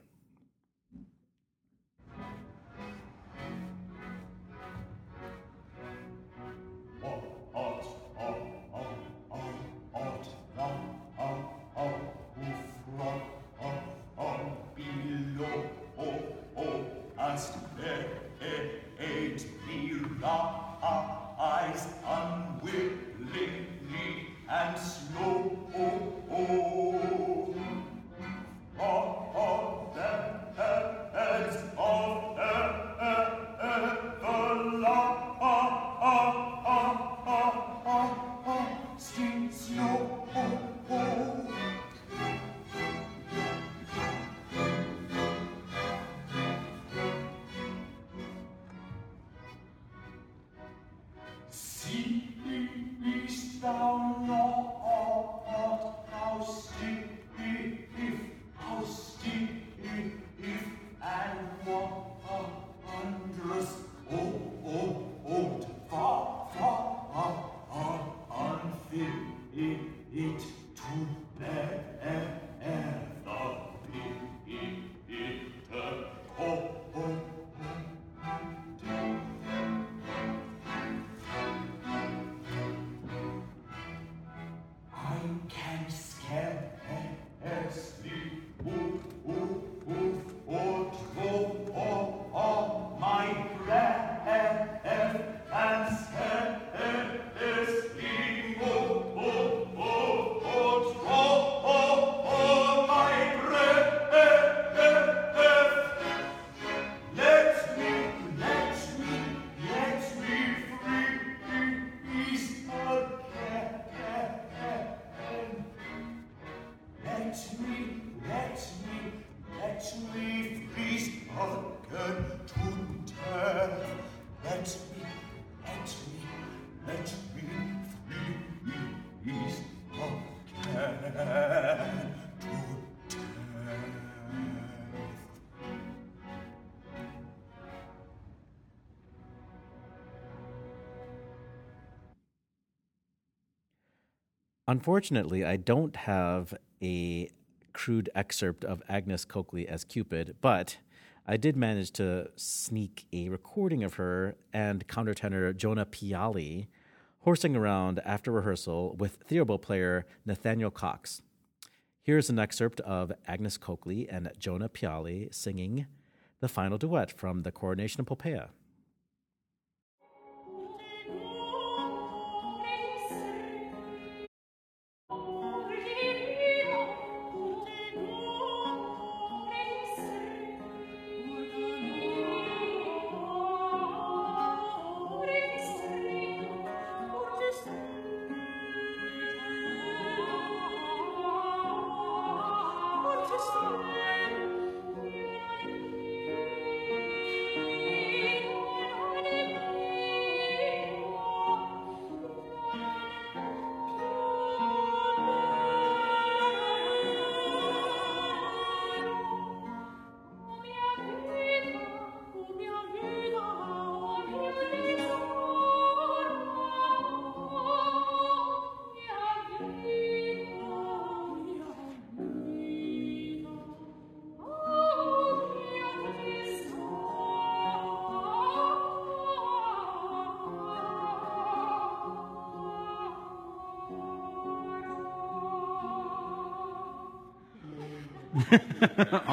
Unfortunately, I don't have a crude excerpt of Agnes Coakley as Cupid, but I did manage to sneak a recording of her and countertenor Jonah Piali horsing around after rehearsal with theorbo player Nathaniel Cox. Here's an excerpt of Agnes Coakley and Jonah Piali singing the final duet from the Coronation of Poppaea.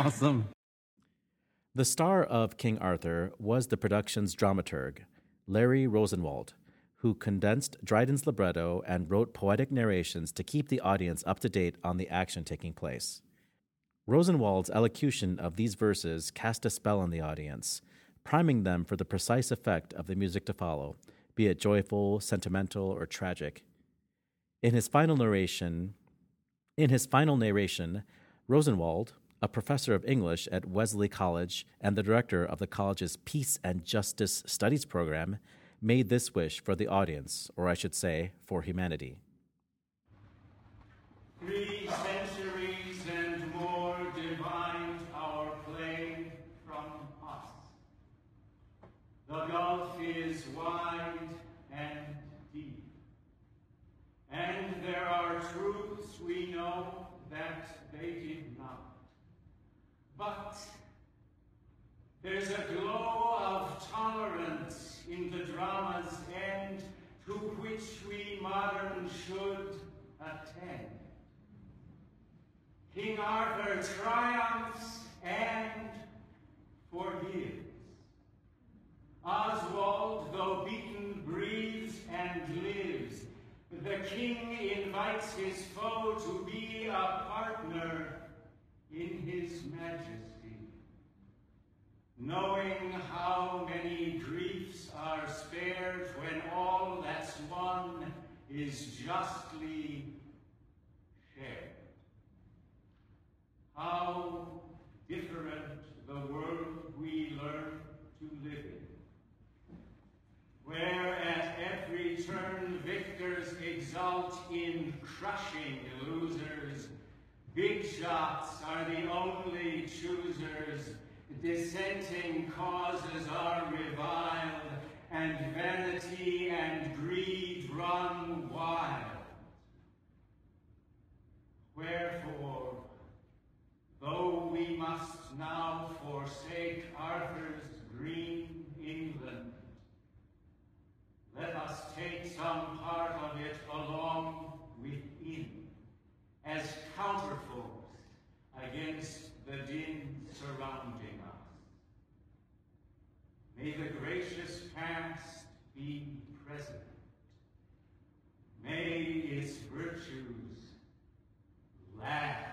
Awesome. The star of King Arthur was the production's dramaturg, Larry Rosenwald, who condensed Dryden's libretto and wrote poetic narrations to keep the audience up to date on the action taking place. Rosenwald's elocution of these verses cast a spell on the audience, priming them for the precise effect of the music to follow, be it joyful, sentimental, or tragic. In his final narration, in his final narration, Rosenwald, a professor of English at Wellesley College and the director of the college's Peace and Justice Studies program, made this wish for the audience, or I should say, for humanity. Three centuries and more divined our play from us. The gulf is wide and deep, and there are truths we know that they did not. But there's a glow of tolerance in the drama's end to which we modern should attend. King Arthur triumphs and forgives. Oswald, though beaten, breathes and lives. The king invites his foe to be a partner in his majesty. Knowing how many griefs are spared when all that's won is justly shared. How different the world we learn to live in, where at every turn victors exult in crushing losers. Big shots are the only choosers, dissenting causes are reviled, and vanity and greed run wild. Wherefore, though we must now forsake Arthur's green England, let us take some part of it along within as counterforce against the din surrounding us. May the gracious past be present. May its virtues last.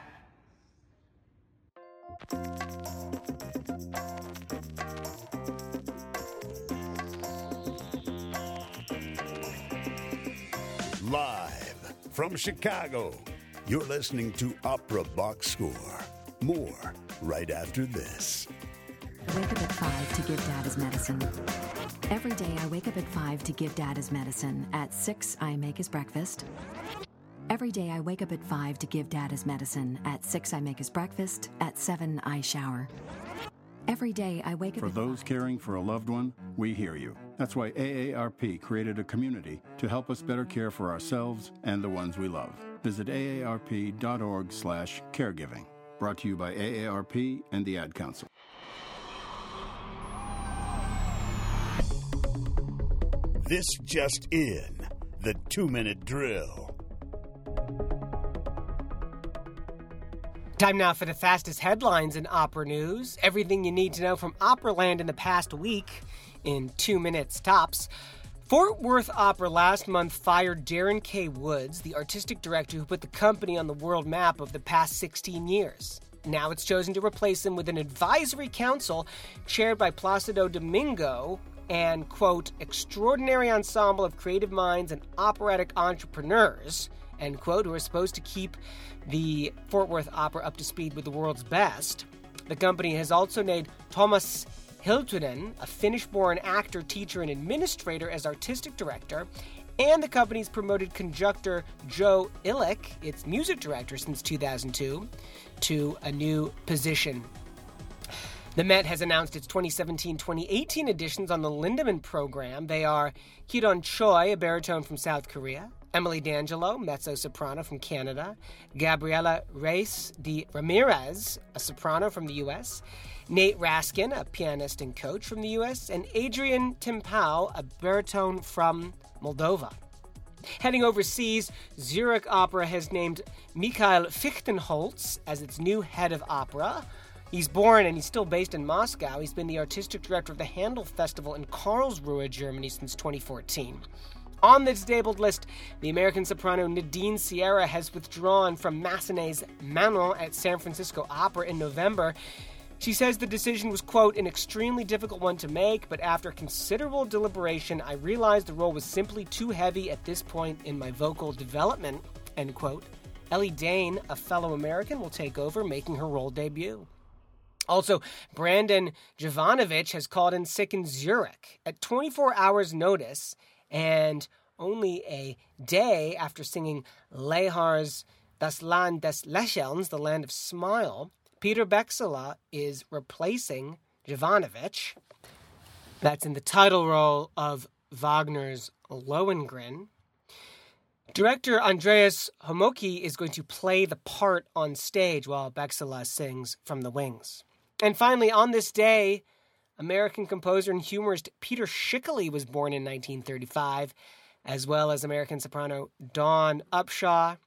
Live from Chicago, you're listening to Opera Box Score. More right after this. I wake up at 5 to give Dad his medicine. Every day I wake up at 5 to give Dad his medicine. At 6, I make his breakfast. Every day I wake up at 5 to give Dad his medicine. At 6, I make his breakfast. At 7, I shower. Every day I wake up For those caring for a loved one, we hear you. That's why AARP created a community to help us better care for ourselves and the ones we love. Visit aarp.org/caregiving. Brought to you by AARP and the Ad Council. This just in the two minute drill. Time now for the fastest headlines in opera news. Everything you need to know from Operaland in the past week in two minutes tops. Fort Worth Opera last month fired Darren K. Woods, the artistic director who put the company on the world map of the past 16 years. Now it's chosen to replace him with an advisory council chaired by Placido Domingo and, quote, extraordinary ensemble of creative minds and operatic entrepreneurs, end quote, who are supposed to keep the Fort Worth Opera up to speed with the world's best. The company has also named Thomas Hiltunen, a Finnish born actor, teacher, and administrator, as artistic director, and the company's promoted conductor Joe Illick, its music director since 2002, to a new position. The Met has announced its 2017 2018 editions on the Lindemann program. They are Kidon Choi, a baritone from South Korea, Emily D'Angelo, mezzo soprano from Canada, Gabriela Reyes de Ramirez, a soprano from the U.S., Nate Raskin, a pianist and coach from the U.S., and Adrian Timpau, a baritone from Moldova. Heading overseas, Zurich Opera has named Mikhail Fichtenholz as its new head of opera. He's born and he's still based in Moscow. He's been the artistic director of the Handel Festival in Karlsruhe, Germany since 2014. On the disabled list, the American soprano Nadine Sierra has withdrawn from Massenet's Manon at San Francisco Opera in November. She says the decision was, quote, an extremely difficult one to make, but after considerable deliberation, I realized the role was simply too heavy at this point in my vocal development, end quote. Ellie Dehn, a fellow American, will take over, making her role debut. Also, Brandon Jovanovich has called in sick in Zurich at 24 hours' notice and only a day after singing Lehar's Das Land des Lächelns, the Land of Smile. Peter Beczała is replacing Jovanovich. That's in the title role of Wagner's Lohengrin. Director Andreas Homoki is going to play the part on stage while Beczała sings from the wings. And finally, on this day, American composer and humorist Peter Schickele was born in 1935, as well as American soprano Dawn Upshaw.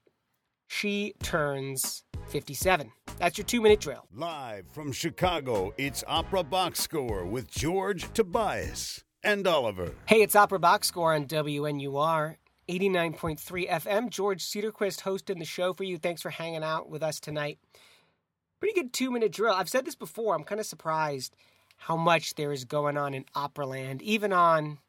She turns 57. That's your two minute drill. Live from Chicago, it's Opera Box Score with George Tobias and Oliver. Hey, it's Opera Box Score on WNUR 89.3 FM. George Cedarquist hosting the show for you. Thanks for hanging out with us tonight. Pretty good two minute drill. I've said this before. I'm kind of surprised how much there is going on in Operaland, even on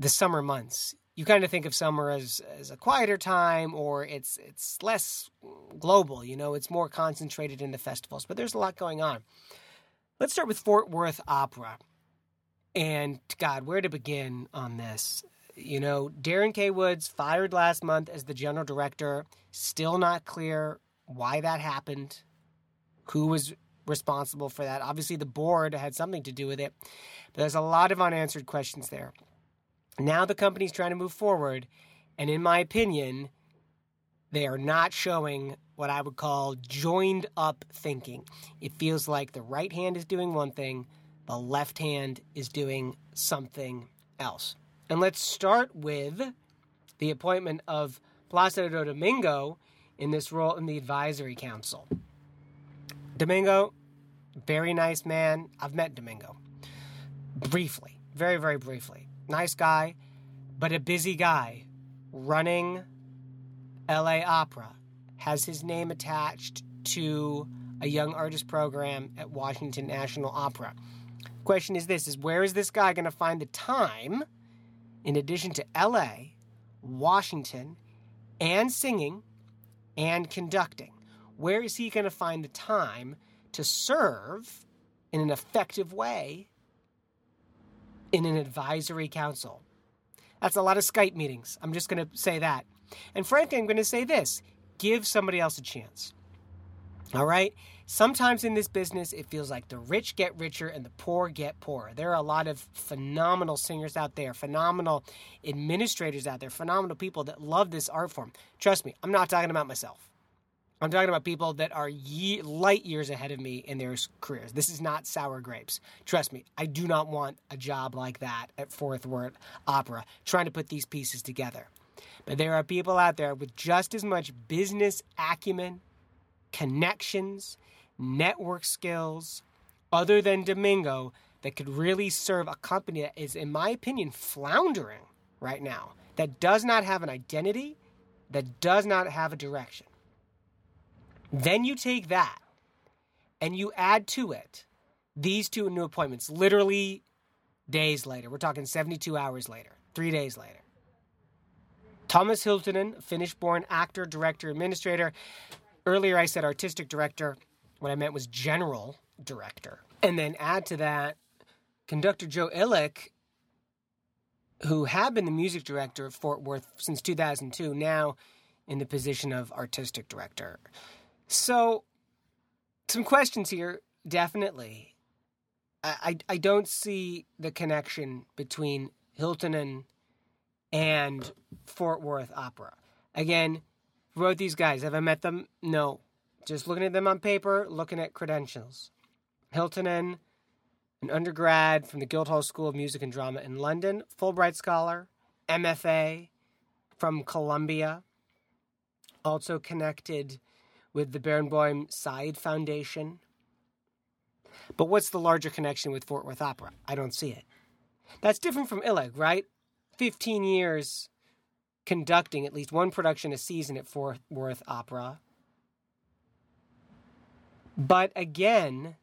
the summer months. You kind of think of summer as, as a quieter time or it's it's less global, you know, it's more concentrated in the festivals, but there's a lot going on. Let's start with Fort Worth Opera. And God, where to begin on this? You know, Darren K. Woods fired last month as the general director. Still not clear why that happened, who was responsible for that. Obviously, the board had something to do with it, but there's a lot of unanswered questions there. Now the company's trying to move forward, and in my opinion, they are not showing what I would call joined up thinking. It feels like the right hand is doing one thing, the left hand is doing something else. And let's start with the appointment of Placido Domingo in this role in the advisory council. Domingo, very nice man. I've met Domingo briefly, very, very briefly. Nice guy, but a busy guy running LA Opera, has his name attached to a young artist program at Washington National Opera. Question is this is where is this guy going to find the time in addition to LA, Washington, and singing and conducting? Where is he going to find the time to serve in an effective way in an advisory council? That's a lot of Skype meetings. I'm just going to say that. And frankly, I'm going to say this give somebody else a chance. All right. Sometimes in this business, it feels like the rich get richer and the poor get poorer. There are a lot of phenomenal singers out there, phenomenal administrators out there, phenomenal people that love this art form. Trust me, I'm not talking about myself. I'm talking about people that are ye- light years ahead of me in their careers. This is not sour grapes. Trust me, I do not want a job like that at Fort Worth Opera, trying to put these pieces together. But there are people out there with just as much business acumen, connections, network skills, other than Domingo, that could really serve a company that is, in my opinion, floundering right now, that does not have an identity, that does not have a direction. Then you take that and you add to it these two new appointments, literally days later. We're talking 72 hours later, three days later. Thomas Hiltunen, Finnish born actor, director, administrator. Earlier I said artistic director. What I meant was general director. And then add to that conductor Joe Illick, who had been the music director of Fort Worth since 2002, now in the position of artistic director. So, some questions here, definitely. I, I, I don't see the connection between Hiltunen and Fort Worth Opera. Again, wrote these guys? Have I met them? No. Just looking at them on paper, looking at credentials. Hiltunen, an undergrad from the Guildhall School of Music and Drama in London, Fulbright Scholar, MFA from Columbia, also connected with the Barenboim-Said Foundation. But what's the larger connection with Fort Worth Opera? I don't see it. That's different from Illick, right? 15 years conducting at least one production a season at Fort Worth Opera. But again,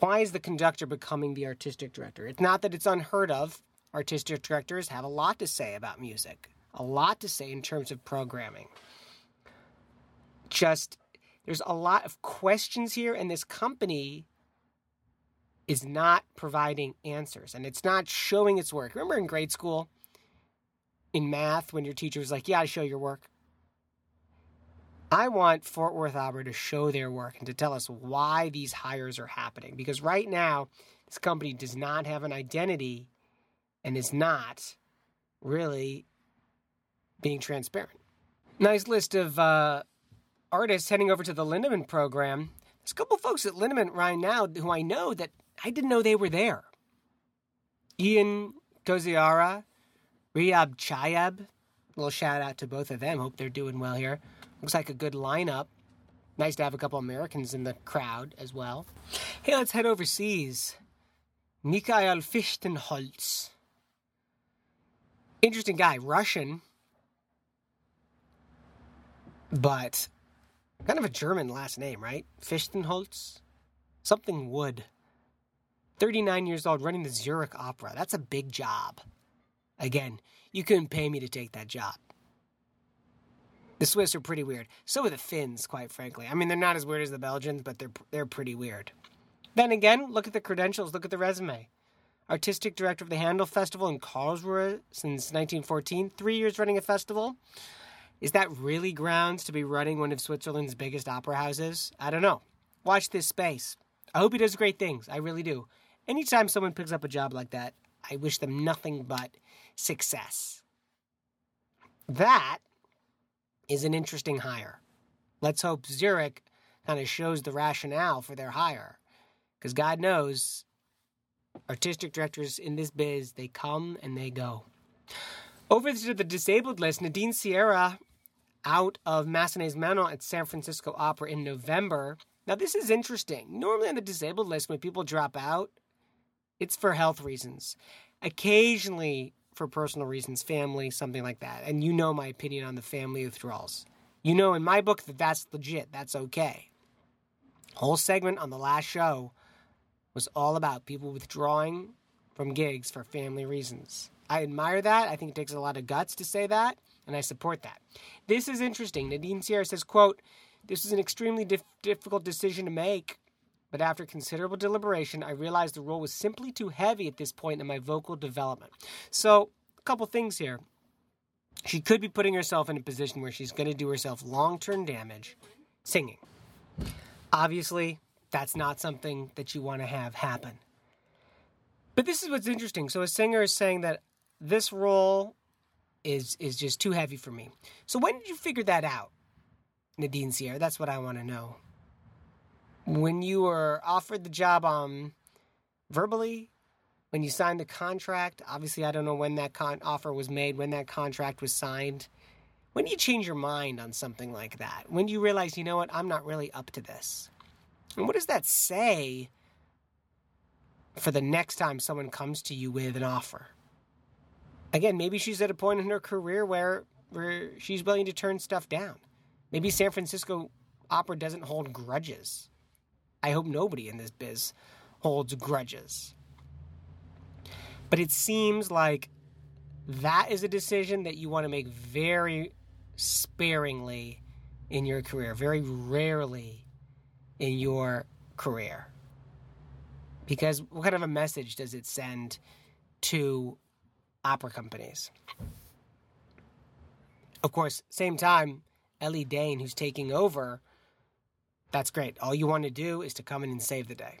why is the conductor becoming the artistic director? It's not that it's unheard of. Artistic directors have a lot to say about music, a lot to say in terms of programming. Just, there's a lot of questions here, and this company is not providing answers and it's not showing its work. Remember in grade school, in math, when your teacher was like, Yeah, I show your work? I want Fort Worth Opera to show their work and to tell us why these hires are happening. Because right now, this company does not have an identity and is not really being transparent. Nice list of uh, artists heading over to the Lindemann program. There's a couple folks at Lindemann right now who I know that I didn't know they were there. Ian Koziara, Rihab Chaieb. A little shout out to both of them. Hope they're doing well here. Looks like a good lineup. Nice to have a couple Americans in the crowd as well. Hey, let's head overseas. Mikhail Fichtenholz. Interesting guy, Russian, but kind of a German last name, right? Fichtenholz? Something wood. 39 years old running the Zurich Opera. That's a big job. Again, you couldn't pay me to take that job. The Swiss are pretty weird. So are the Finns, quite frankly. I mean, they're not as weird as the Belgians, but they're they're pretty weird. Then again, look at the credentials, look at the resume. Artistic director of the Handel Festival in Karlsruhe since 1914, three years running a festival. Is that really grounds to be running one of Switzerland's biggest opera houses? I don't know. Watch this space. I hope he does great things. I really do. Anytime someone picks up a job like that, I wish them nothing but success. That is an interesting hire. Let's hope Zurich kind of shows the rationale for their hire. Because God knows, artistic directors in this biz, they come and they go. Over to the disabled list, Nadine Sierra out of Massenet's Manon at San Francisco Opera in November. Now, this is interesting. Normally on the disabled list, when people drop out, it's for health reasons. Occasionally, for personal reasons, family, something like that. And you know my opinion on the family withdrawals. You know in my book that that's legit, that's okay. Whole segment on the last show was all about people withdrawing from gigs for family reasons. I admire that. I think it takes a lot of guts to say that, and I support that. This is interesting. Nadine Sierra says, quote, this is an extremely dif- difficult decision to make, but after considerable deliberation, I realized the role was simply too heavy at this point in my vocal development. So, a couple things here. She could be putting herself in a position where she's going to do herself long term damage. singing. Obviously, that's not something that you want to have happen. But this is what's interesting. So a singer is saying that this role is is just too heavy for me. So when did you figure that out, Nadine Sierra? That's what I want to know. When you were offered the job um verbally, when you signed the contract, obviously I don't know when that con- offer was made, when that contract was signed. When do you change your mind on something like that? When do you realize, you know what, I'm not really up to this? And what does that say for the next time someone comes to you with an offer? Again, maybe she's at a point in her career where where she's willing to turn stuff down. Maybe San Francisco Opera doesn't hold grudges. I hope nobody in this biz holds grudges. But it seems like that is a decision that you want to make very sparingly in your career, very rarely in your career. Because what kind of a message does it send to opera companies? Of course, same time, Ellie Dehn, who's taking over, that's great. All you want to do is to come in and save the day.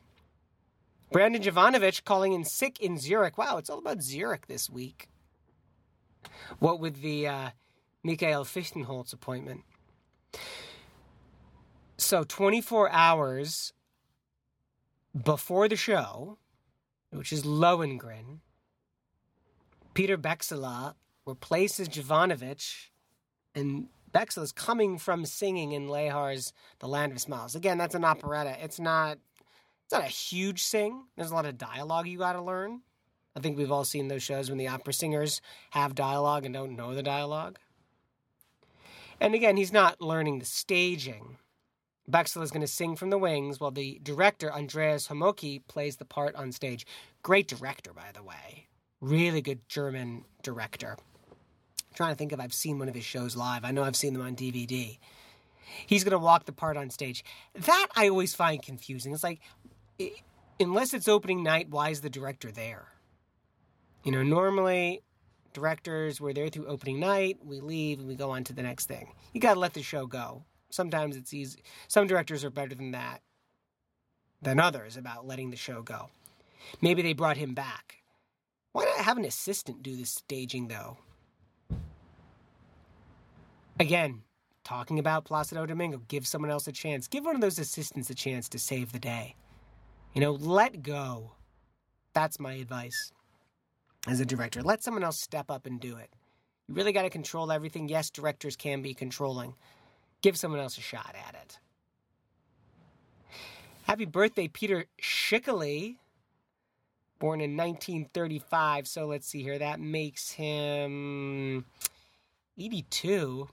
Brandon Jovanovich calling in sick in Zurich. Wow, it's all about Zurich this week. What with the uh, Michael Fichtenholz appointment. So 24 hours before the show, which is Lohengrin, Peter Beczała replaces Jovanovich, and Beczała is coming from singing in Lehar's The Land of Smiles. Again, that's an operetta. It's not it's not a huge sing. There's a lot of dialogue you got to learn. I think we've all seen those shows when the opera singers have dialogue and don't know the dialogue. And again, he's not learning the staging. Bexel is going to sing from the wings while the director, Andreas Homoki, plays the part on stage. Great director, by the way. Really good German director. I'm trying to think if I've seen one of his shows live. I know I've seen them on DVD. He's going to walk the part on stage. That I always find confusing. It's like, unless it's opening night, why is the director there? You know, normally directors, we're there through opening night, we leave, and we go on to the next thing. You got to let the show go. Sometimes it's easy. Some directors are better than that, than others about letting the show go. Maybe they brought him back. Why not have an assistant do the staging, though? Again, talking about Placido Domingo, give someone else a chance. Give one of those assistants a chance to save the day. You know, let go. That's my advice as a director. Let someone else step up and do it. You really got to control everything. Yes, directors can be controlling. Give someone else a shot at it. Happy birthday, Peter Schickele, born in 1935. So let's see here. That makes him 82.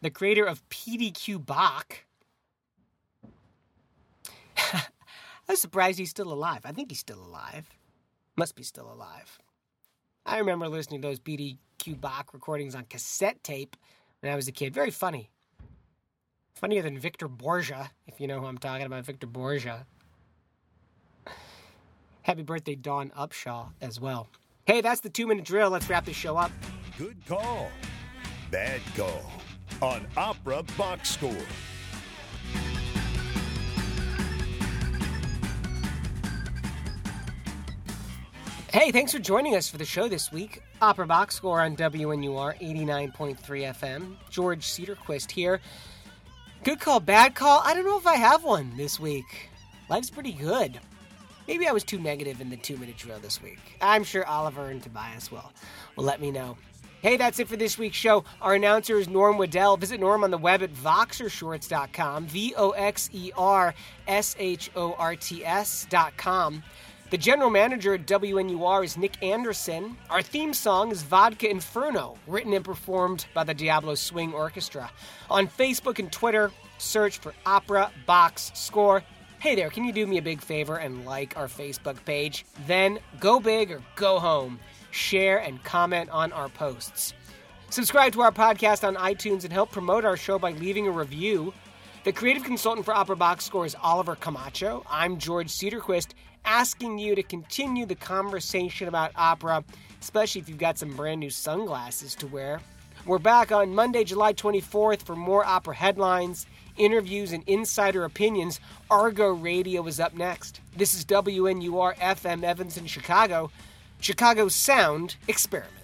The creator of PDQ Bach. I'm surprised he's still alive. I think he's still alive. Must be still alive. I remember listening to those PDQ Bach recordings on cassette tape when I was a kid. Very funny. Funnier than Victor Borgia, if you know who I'm talking about, Victor Borge. Happy birthday, Dawn Upshaw, as well. Hey, that's the two minute drill. Let's wrap this show up. Good call. Bad call. On Opera Box Score. Hey, thanks for joining us for the show this week. Opera Box Score on WNUR 89.3 FM. George Cedarquist here. Good call, bad call. I don't know if I have one this week. Life's pretty good. Maybe I was too negative in the two minute drill this week. I'm sure Oliver and Tobias will, will let me know. Hey, that's it for this week's show. Our announcer is Norm Waddell. Visit Norm on the web at voxershorts.com, V O X E R S H O R T S.com. The general manager at WNUR is Nick Anderson. Our theme song is Vodka Inferno, written and performed by the Diablo Swing Orchestra. On Facebook and Twitter, search for Opera Box Score. Hey there, can you do me a big favor and like our Facebook page? Then go big or go home. Share and comment on our posts. Subscribe to our podcast on iTunes and help promote our show by leaving a review. The creative consultant for Opera Box Score is Oliver Camacho. I'm George Cedarquist, asking you to continue the conversation about opera, especially if you've got some brand new sunglasses to wear. We're back on Monday, July 24th for more opera headlines, interviews, and insider opinions, Argo Radio is up next. This is WNUR FM Evanston, Chicago, Chicago's Sound Experiment.